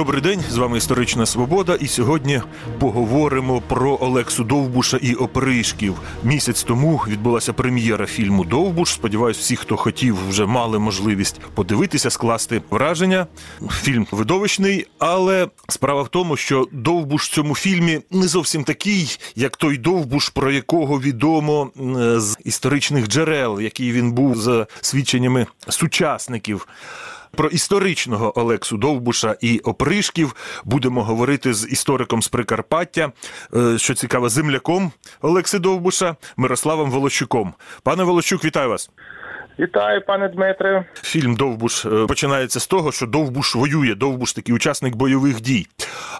Добрий день, з вами історична свобода. І сьогодні поговоримо про Олексу Довбуша і опришків. Місяць тому відбулася прем'єра фільму Довбуш. Сподіваюсь, всі, хто хотів, вже мали можливість подивитися, скласти враження. Фільм видовищний, але справа в тому, що Довбуш в цьому фільмі не зовсім такий, як той Довбуш, про якого відомо з історичних джерел, який він був за свідченнями сучасників. Про історичного Олексу Довбуша і опришків будемо говорити з істориком з Прикарпаття, е, що цікаво, земляком Олекси Довбуша Мирославом Волощуком. Пане Волощук, вітаю вас. Вітаю, пане Дмитре. Фільм Довбуш е, починається з того, що Довбуш воює. Довбуш такий учасник бойових дій.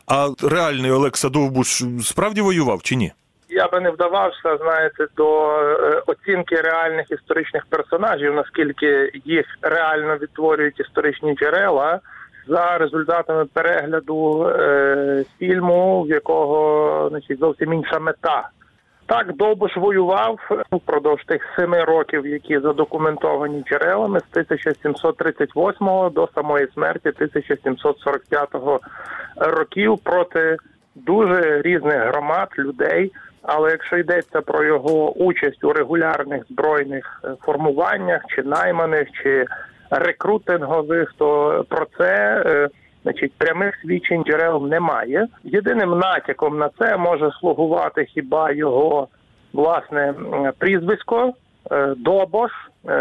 А реальний Олекса Довбуш справді воював чи ні? Я би не вдавався, знаєте, до е, оцінки реальних історичних персонажів, наскільки їх реально відтворюють історичні джерела. За результатами перегляду е, фільму, в якого значить, зовсім інша мета. Так, Довбуш воював впродовж тих семи років, які задокументовані джерелами з 1738 до самої смерті 1745 років проти дуже різних громад людей. Але якщо йдеться про його участь у регулярних збройних е, формуваннях, чи найманих, чи рекрутингових, то про це е, значить прямих свідчень джерел немає. Єдиним натяком на це може слугувати хіба його власне прізвисько е, Добош,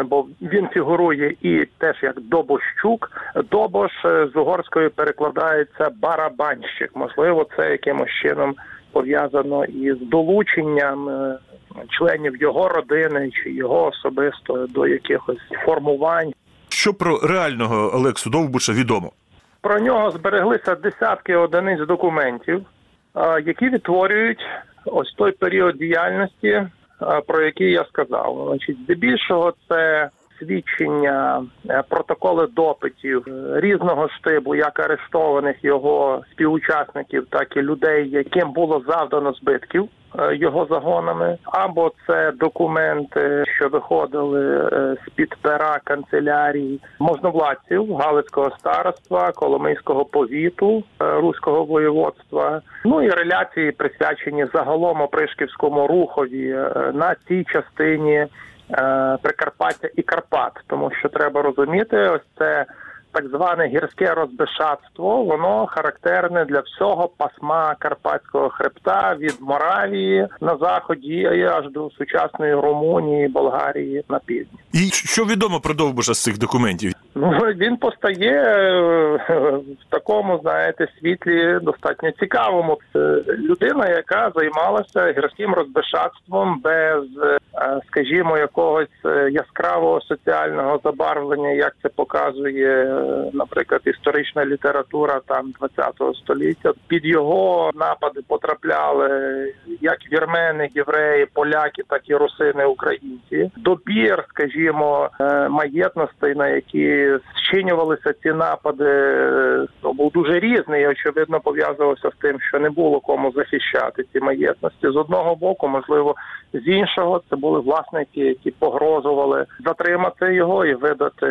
бо він фігурує і теж як Добощук. Добош з угорської перекладається барабанщик. Можливо, це якимось чином пов'язано із долученням е, членів його родини чи його особисто до якихось формувань. Що про реального Олексу Довбуша відомо? Про нього збереглися десятки одиниць документів, які відтворюють ось той період діяльності, про який я сказав. Значить, здебільшого це свідчення, е, протоколи допитів е, різного штибу, як арештованих його співучасників, так і людей, яким було завдано збитків. Е, його загонами, або це документи, що виходили з під пера канцелярії можновладців Галицького староства, Коломийського повіту, руського воєводства. Ну і реляції присвячені загалом опришківському рухові на цій частині Прикарпаття і Карпат, тому що треба розуміти, ось це так зване гірське розбишатство, воно характерне для всього пасма Карпатського хребта від Моравії на заході аж до сучасної Румунії, Болгарії на півдні. І що відомо про Довбуша з цих документів? Ну він постає е, в такому, знаєте, світлі достатньо цікавому. Це людина, яка займалася гірським розбишатством без, е, скажімо, якогось е, яскравого соціального забарвлення, як це показує, наприклад, історична література там ХХ століття. Під його напади потрапляли як вірмени, євреї, поляки, так і русини, українці. Добір, скажімо, маєтностей, на які зчинювалися ці напади, ну, був дуже різний. і, Очевидно, пов'язувався з тим, що не було кому захищати ці маєтності. З одного боку, можливо, з іншого, це були власники, які погрожували затримати його і видати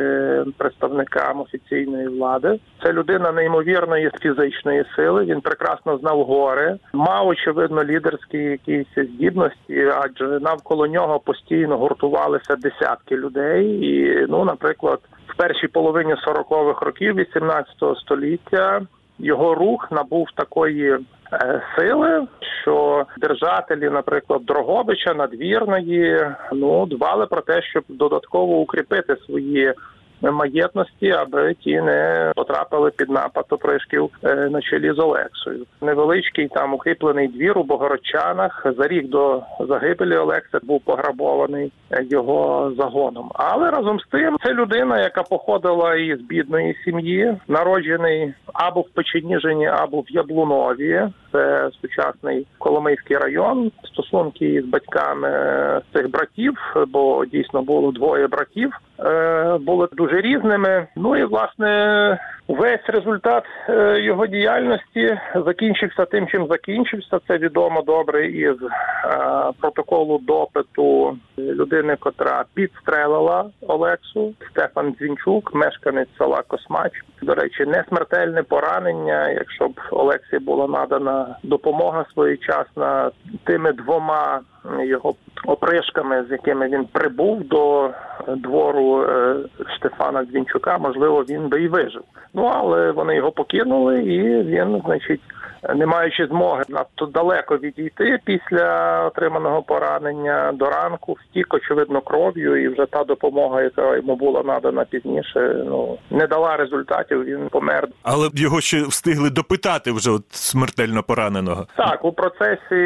представникам офіційної влади. Це людина неймовірної фізичної сили. Він прекрасно знав гори, мав очевидно лідерські якісь здібності, адже навколо нього постійно гуртувалися десятки людей. І ну, наприклад в першій половині 40-х років 18 століття його рух набув такої е, сили, що держателі, наприклад, Дрогобича надвірної, ну дбали про те, щоб додатково укріпити свої маєтності, аби ті не потрапили під напад опришків е, на чолі з Олексою. Невеличкий там укріплений двір у Богородчанах за рік до загибелі Олекса був пограбований е, його загоном. Але разом з тим це людина, яка походила із бідної сім'ї, народжений або в Печеніжині, або в Яблунові. Це сучасний Коломийський район. Стосунки з батьками цих братів, бо дійсно було двоє братів. Е, були дуже різними. Ну і власне весь результат е, його діяльності закінчився тим, чим закінчився. Це відомо добре із е, протоколу допиту людини, котра підстрелила Олексу Стефан Дзвінчук, мешканець села Космач. До речі, не смертельне поранення. Якщо б Олексії була надана допомога своєчасна тими двома його опришками, з якими він прибув до двору е, Штефана Двінчука, можливо, він би і вижив. Ну але вони його покинули, і він, значить, не маючи змоги надто далеко відійти після отриманого поранення до ранку, втік, очевидно, кров'ю, і вже та допомога, яка йому була надана пізніше, ну не дала результатів. Він помер. Але його ще встигли допитати вже от смертельно пораненого. Так, у процесі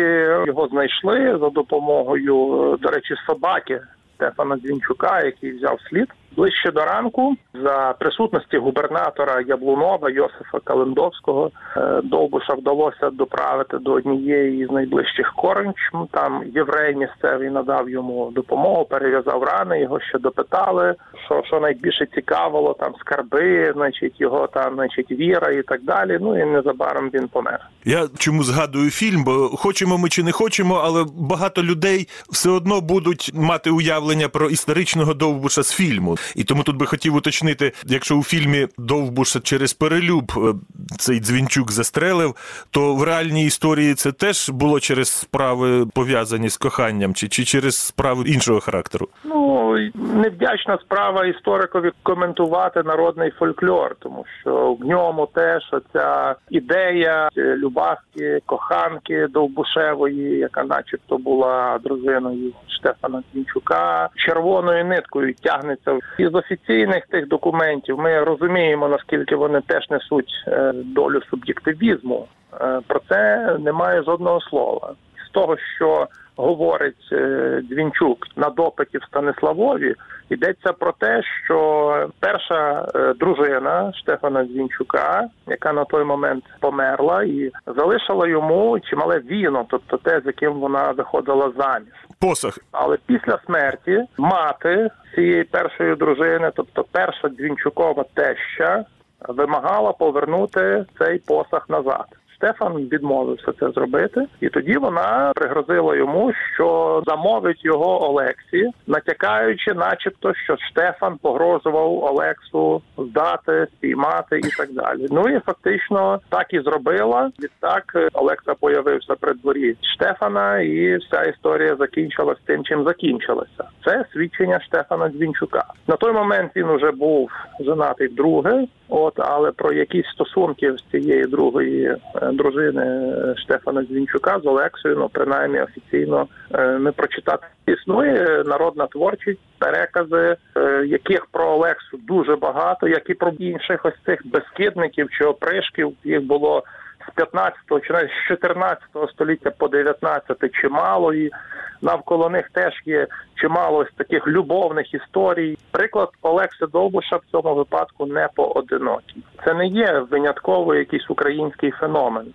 його знайшли за допомогою, до речі, собаки Стефана Дзвінчука, який взяв слід. Ближче до ранку за присутності губернатора Яблунова Йосифа Календовського е, Довбуша вдалося доправити до однієї з найближчих коренчм. Там єврей місцевий надав йому допомогу, перев'язав рани. Його ще допитали. Що що найбільше цікавило, там скарби, значить його там, значить, віра і так далі. Ну і незабаром він помер. Я чому згадую фільм, бо хочемо ми чи не хочемо, але багато людей все одно будуть мати уявлення про історичного довбуша з фільму. І тому тут би хотів уточнити, якщо у фільмі Довбуша через перелюб е, цей дзвінчук застрелив, то в реальній історії це теж було через справи пов'язані з коханням, чи, чи через справи іншого характеру? Ну невдячна справа історикові коментувати народний фольклор, тому що в ньому теж оця ідея любавки, коханки Довбушевої, яка, начебто, була дружиною Штефана Кінчука, червоною ниткою тягнеться із офіційних тих документів. Ми розуміємо наскільки вони теж несуть е, долю суб'єктивізму. Е, про це немає жодного слова того, що говорить е, Двінчук на допиті в Станиславові, йдеться про те, що перша дружина Штефана Двінчука, яка на той момент померла, і залишила йому чимале віно, тобто те, з яким вона виходила заміж. Посох. Але після смерті мати цієї першої дружини, тобто перша Двінчукова теща, вимагала повернути цей посах назад. Штефан відмовився це зробити, і тоді вона пригрозила йому, що замовить його Олексі, натякаючи, начебто, що Штефан погрожував Олексу здати, спіймати і так далі. Ну і фактично так і зробила. Відтак Олекса появився при дворі Штефана, і вся історія закінчилась тим, чим закінчилася. Це свідчення Штефана Дзвінчука. На той момент він уже був женатий вдруге. От, але про якісь стосунки з цієї другої е, дружини Штефана Звінчука з Олексою, ну принаймні офіційно е, не прочитати. Існує народна творчість, перекази, е, яких про Олексу дуже багато, як і про інших ось цих безкидників чи опришків. Їх було з 15-го чи навіть з 14-го століття по 19-те чимало і навколо них теж є чимало ось таких любовних історій. Приклад Олекси Довбуша в цьому випадку не поодинокий. Це не є винятково якийсь український феномен.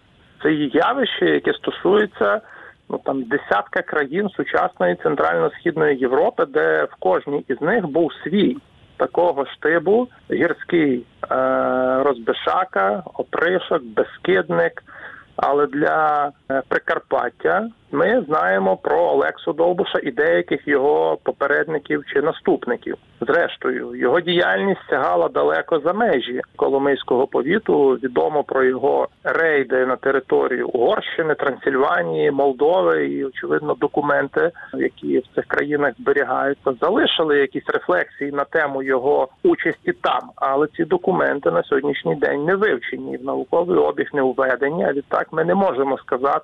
Це є явище, яке стосується ну там десятка країн сучасної центрально-східної Європи, де в кожній із них був свій такого штибу гірський е, розбишака, опришок, безкидник. Але для Прикарпаття ми знаємо про Олексу Довбуша і деяких його попередників чи наступників. Зрештою, його діяльність сягала далеко за межі Коломийського повіту. Відомо про його рейди на територію Угорщини, Трансильванії, Молдови і очевидно документи, які в цих країнах зберігаються, залишили якісь рефлексії на тему його участі там. Але ці документи на сьогоднішній день не вивчені в науковий обіг не введені. А відтак ми не можемо сказати,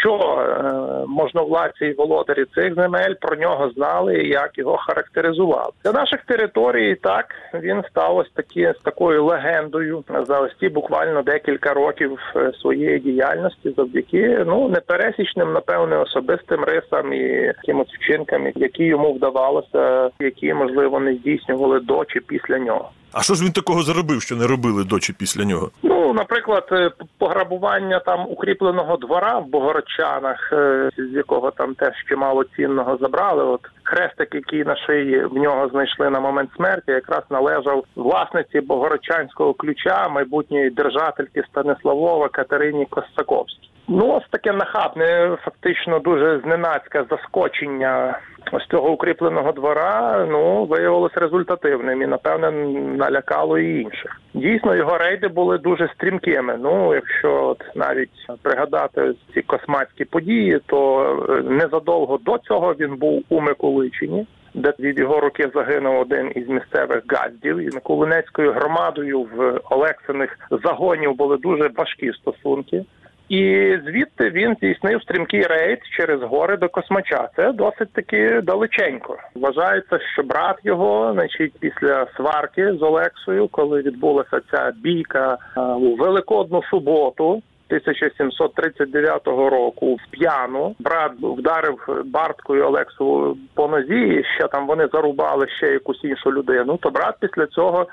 що е, можновладці і володарі цих земель про нього знали і як його характеризували. Для наших територій так він став ось такі з такою легендою за ось ті буквально декілька років е, своєї діяльності, завдяки ну непересічним, напевне, особистим рисам і якимось вчинкам, які йому вдавалося, які можливо не здійснювали до чи після нього. А що ж він такого заробив, що не робили до чи після нього? Ну, наприклад, е, пограбування там укріпленого двора в Богородчанах, е, з якого там теж чимало цінного забрали. От хрестик, який на шиї в нього знайшли на момент смерті, якраз належав власниці Богородчанського ключа майбутньої держательки Станиславова Катерині Косаковській. Ну, ось таке нахабне, фактично дуже зненацьке заскочення ось цього укріпленого двора ну виявилось результативним і напевне налякало і інших. Дійсно, його рейди були дуже стрімкими. Ну, якщо от навіть пригадати ці косматські події, то е, незадовго до цього він був у Миколичині. Де від його руки загинув один із місцевих газдів, і Миколинецькою громадою в Олексиних загонів були дуже важкі стосунки. І звідти він здійснив стрімкий рейд через гори до Космача. Це досить таки далеченько. Вважається, що брат його, значить, після сварки з Олексою, коли відбулася ця бійка у великодну суботу. 1739 року в п'яну брат вдарив барткою Олексу по нозі. і Ще там вони зарубали ще якусь іншу людину. То брат після цього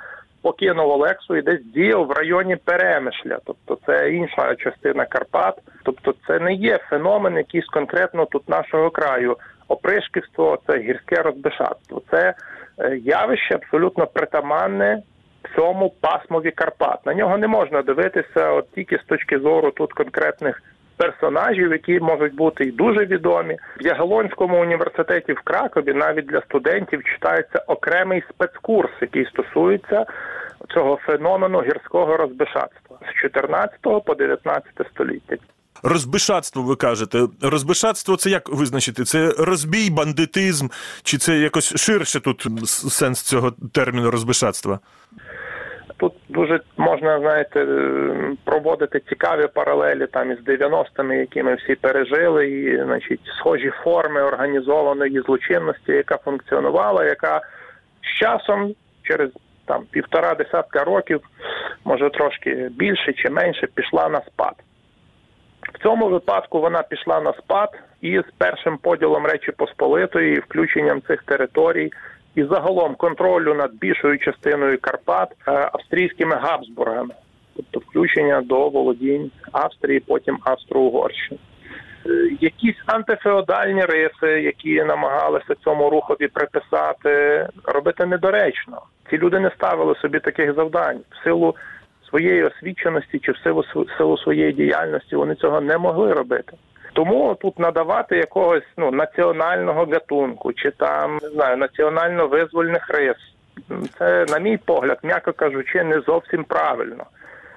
покинув Олексу і десь діяв в районі Перемишля. Тобто це інша частина Карпат. Тобто, це не є феномен якийсь конкретно тут нашого краю. Опришківство це гірське розбишатство. Це е, явище абсолютно притаманне цьому пасмові Карпат. На нього не можна дивитися от тільки з точки зору тут конкретних персонажів, які можуть бути і дуже відомі. В Ягелонському університеті в Кракові навіть для студентів читається окремий спецкурс, який стосується цього феномену гірського розбишатства з 14 по 19 століття. Розбишатство, ви кажете. Розбишатство це як визначити? Це розбій, бандитизм, чи це якось ширше тут сенс цього терміну розбишатства? Тут дуже можна, знаєте, проводити цікаві паралелі там із 90-ми, які ми всі пережили, і значить схожі форми організованої злочинності, яка функціонувала, яка з часом через там півтора десятка років, може трошки більше чи менше, пішла на спад. В цьому випадку вона пішла на спад і з першим поділом Речі Посполитої, включенням цих територій і загалом контролю над більшою частиною Карпат австрійськими Габсбургами, тобто включення до володінь Австрії, потім Австро-Угорщини. Якісь антифеодальні риси, які намагалися цьому рухові приписати, робити недоречно. Ці люди не ставили собі таких завдань в силу своєї освіченості чи в силу силу своєї діяльності. Вони цього не могли робити. Тому тут надавати якогось ну національного гатунку чи там не знаю національно визвольних рис. Це, на мій погляд, м'яко кажучи, не зовсім правильно.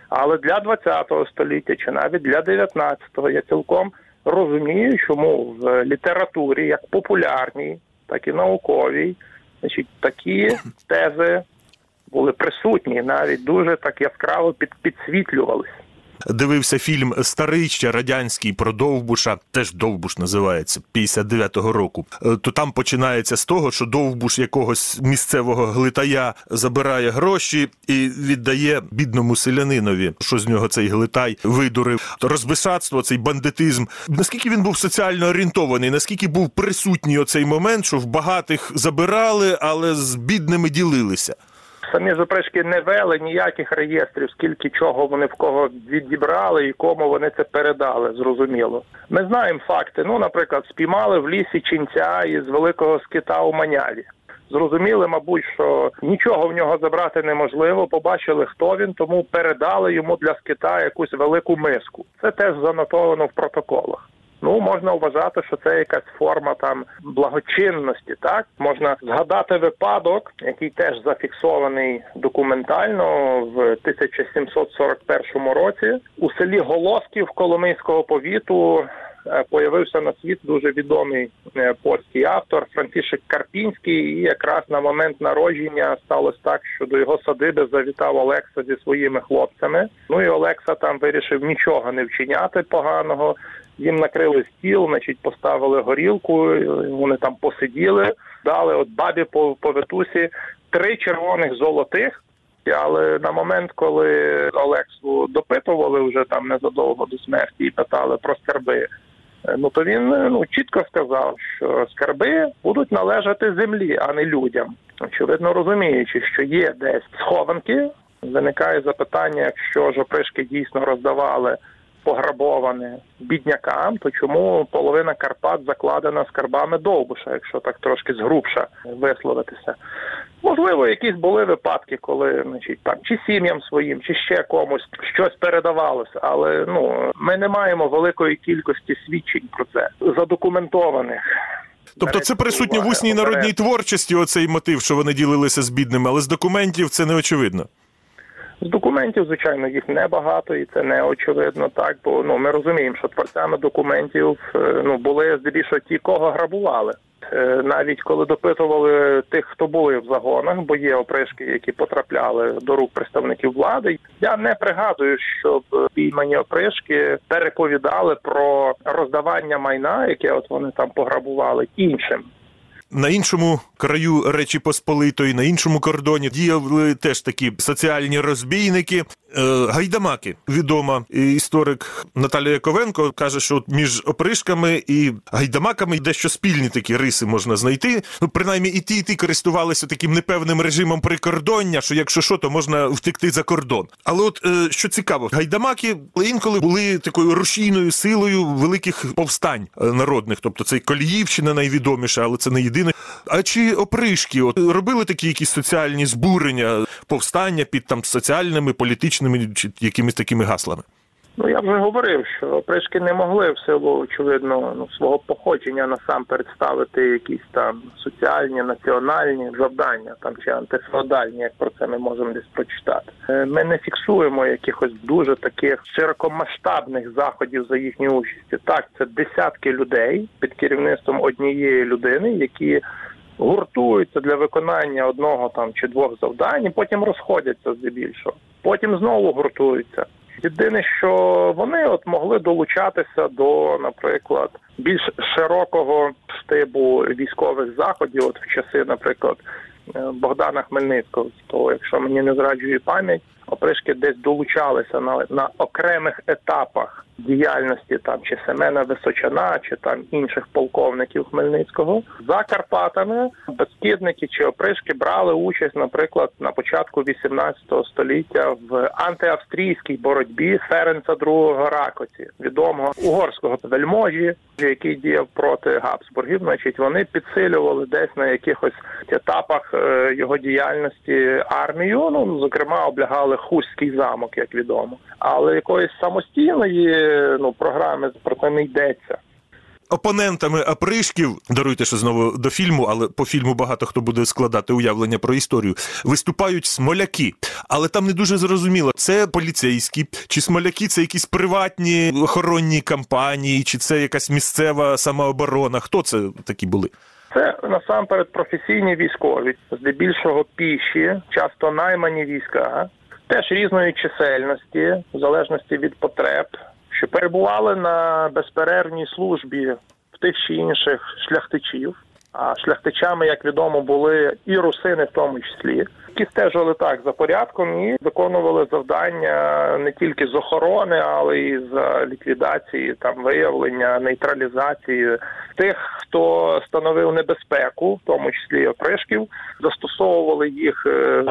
Але для 20-го століття чи навіть для 19-го я цілком розумію, чому в літературі, як популярній, так і науковій, значить, такі тези були присутні, навіть дуже так яскраво під, підсвітлювалися дивився фільм Старий ще радянський про Довбуша, теж Довбуш називається 59-го року. Е, то там починається з того, що Довбуш якогось місцевого глитая забирає гроші і віддає бідному селянинові, що з нього цей глитай видурив. Розбисацтво, цей бандитизм. Наскільки він був соціально орієнтований, наскільки був присутній оцей момент, що в багатих забирали, але з бідними ділилися. Самі запришки не вели ніяких реєстрів, скільки чого вони в кого відібрали і кому вони це передали. Зрозуміло. Ми знаємо факти. Ну, наприклад, спіймали в лісі ченця із великого скита у маняві. Зрозуміли, мабуть, що нічого в нього забрати неможливо. Побачили, хто він, тому передали йому для скита якусь велику миску. Це теж занотовано в протоколах. Ну, можна вважати, що це якась форма там благочинності. Так можна згадати випадок, який теж зафіксований документально в 1741 році у селі Голосків Коломийського повіту. Е, появився на світ дуже відомий е, польський автор Францішек Карпінський, і якраз на момент народження сталося так, що до його садиби завітав Олекса зі своїми хлопцями. Ну і Олекса там вирішив нічого не вчиняти поганого їм накрили стіл, значить, поставили горілку, вони там посиділи, дали от бабі по повитусі три червоних золотих. Але на момент, коли Олексу допитували вже там незадовго до смерті і питали про скарби, ну то він ну чітко сказав, що скарби будуть належати землі, а не людям. Очевидно, розуміючи, що є десь схованки, виникає запитання, якщо ж опришки дійсно роздавали пограбоване біднякам, то чому половина Карпат закладена скарбами Довбуша, якщо так трошки згрубша висловитися? Можливо, якісь були випадки, коли значить там чи сім'ям своїм, чи ще комусь щось передавалося, але ну ми не маємо великої кількості свідчень про це задокументованих. Тобто це присутньо в усній народній творчості, оцей мотив, що вони ділилися з бідними, але з документів це не очевидно. З документів, звичайно, їх небагато, і це не очевидно. Так, бо ну ми розуміємо, що творцями документів е, ну були здебільшого ті, кого грабували. Е, Навіть коли допитували тих, хто були в загонах, бо є опришки, які потрапляли до рук представників влади. Я не пригадую, щоб піймані опришки переповідали про роздавання майна, яке от вони там пограбували іншим. На іншому краю Речі Посполитої, на іншому кордоні діяли теж такі соціальні розбійники. Е, Гайдамаки, відома історик Наталія Яковенко каже, що між опришками і гайдамаками дещо спільні такі риси можна знайти. Ну, принаймні, і ті, і ті користувалися таким непевним режимом прикордоння, що якщо що, то можна втекти за кордон. Але от е, що цікаво, гайдамаки інколи були такою рушійною силою великих повстань е, народних, тобто це Коліївщина найвідоміша, але це не єдине. А чи опришки от робили такі якісь соціальні збурення, повстання під там соціальними, політичними чи якимись такими гаслами? Ну я вже говорив, що опришки не могли в силу очевидно ну свого походження насамперед ставити якісь там соціальні, національні завдання там чи антифеодальні, як про це ми можемо десь прочитати. Е, Ми не фіксуємо якихось дуже таких широкомасштабних заходів за їхньою участі. Так, це десятки людей під керівництвом однієї людини, які гуртуються для виконання одного там чи двох завдань, потім розходяться здебільшого. Потім знову гуртуються. Єдине, що вони от могли долучатися до, наприклад, більш широкого штибу військових заходів, от в часи, наприклад, е, Богдана Хмельницького. То, якщо мені не зраджує пам'ять, опришки десь долучалися на, на окремих етапах діяльності там чи Семена Височана, чи там інших полковників Хмельницького за Карпатами безкідники чи опришки брали участь, наприклад, на початку 18 століття в антиавстрійській боротьбі Ференца II Ракоці, відомого угорського вельможі, який діяв проти Габсбургів. Значить, вони підсилювали десь на якихось етапах е, його діяльності армію. Ну зокрема, облягали Хуський замок, як відомо, але якоїсь самостійної ну програми про це не йдеться. Опонентами опришків, даруйте, що знову до фільму, але по фільму багато хто буде складати уявлення про історію. Виступають смоляки, але там не дуже зрозуміло, це поліцейські, чи смоляки це якісь приватні охоронні кампанії, чи це якась місцева самооборона. Хто це такі були? Це насамперед професійні військові, здебільшого піші, часто наймані війська, теж різної чисельності, в залежності від потреб, що перебували на безперервній службі в тих чи інших шляхтичів. А шляхтичами, як відомо, були і русини, в тому числі, які стежили так за порядком і виконували завдання не тільки з охорони, але й з ліквідації, там виявлення, нейтралізації тих, хто становив небезпеку, в тому числі опришків, застосовували їх е,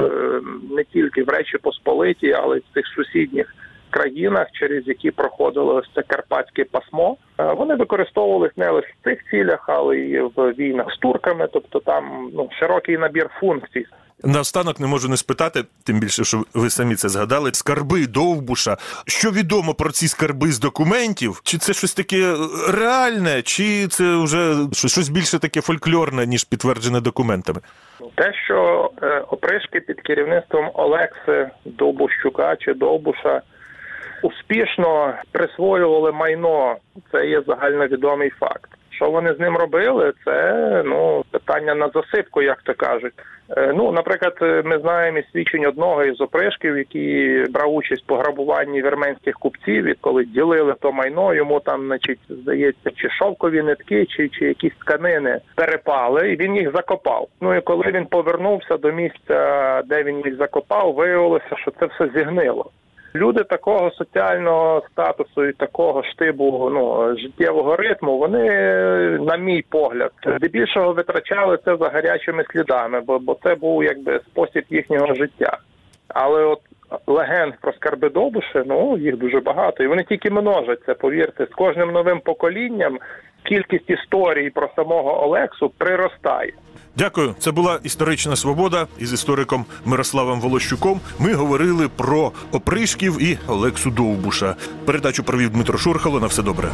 не тільки в Речі Посполиті, але й в цих сусідніх країнах, через які проходило ось це карпатське пасмо. Е, Вони використовували не лише в цих цілях, але й в війнах з турками, тобто там ну широкий набір функцій. Наостанок не можу не спитати, тим більше, що ви самі це згадали. Скарби Довбуша. Що відомо про ці скарби з документів? Чи це щось таке реальне, чи це вже щось більше таке фольклорне, ніж підтверджене документами? Те, що е, опришки під керівництвом Олекси Довбущука чи Довбуша успішно присвоювали майно, це є загальновідомий факт. Що вони з ним робили? Це ну питання на засипку, як то кажуть. Е, Ну, наприклад, е, ми знаємо свідчень одного із опришків, який брав участь в пограбуванні вірменських купців, і коли ділили то майно, йому там, значить, здається, чи шовкові нитки, чи, чи якісь тканини перепали, і він їх закопав. Ну і коли він повернувся до місця, де він їх закопав, виявилося, що це все зігнило. Люди такого соціального статусу і такого штибу ну життєвого ритму, вони, на мій погляд, здебільшого витрачали це за гарячими слідами, бо, бо це був якби спосіб їхнього життя. Але от легенд про скарби Довбуші, ну їх дуже багато, і вони тільки множаться. Повірте, з кожним новим поколінням кількість історій про самого Олексу приростає. Дякую. Це була історична свобода із істориком Мирославом Волощуком. Ми говорили про опришків і Олексу Довбуша. Передачу провів Дмитро Шурхало. На все добре.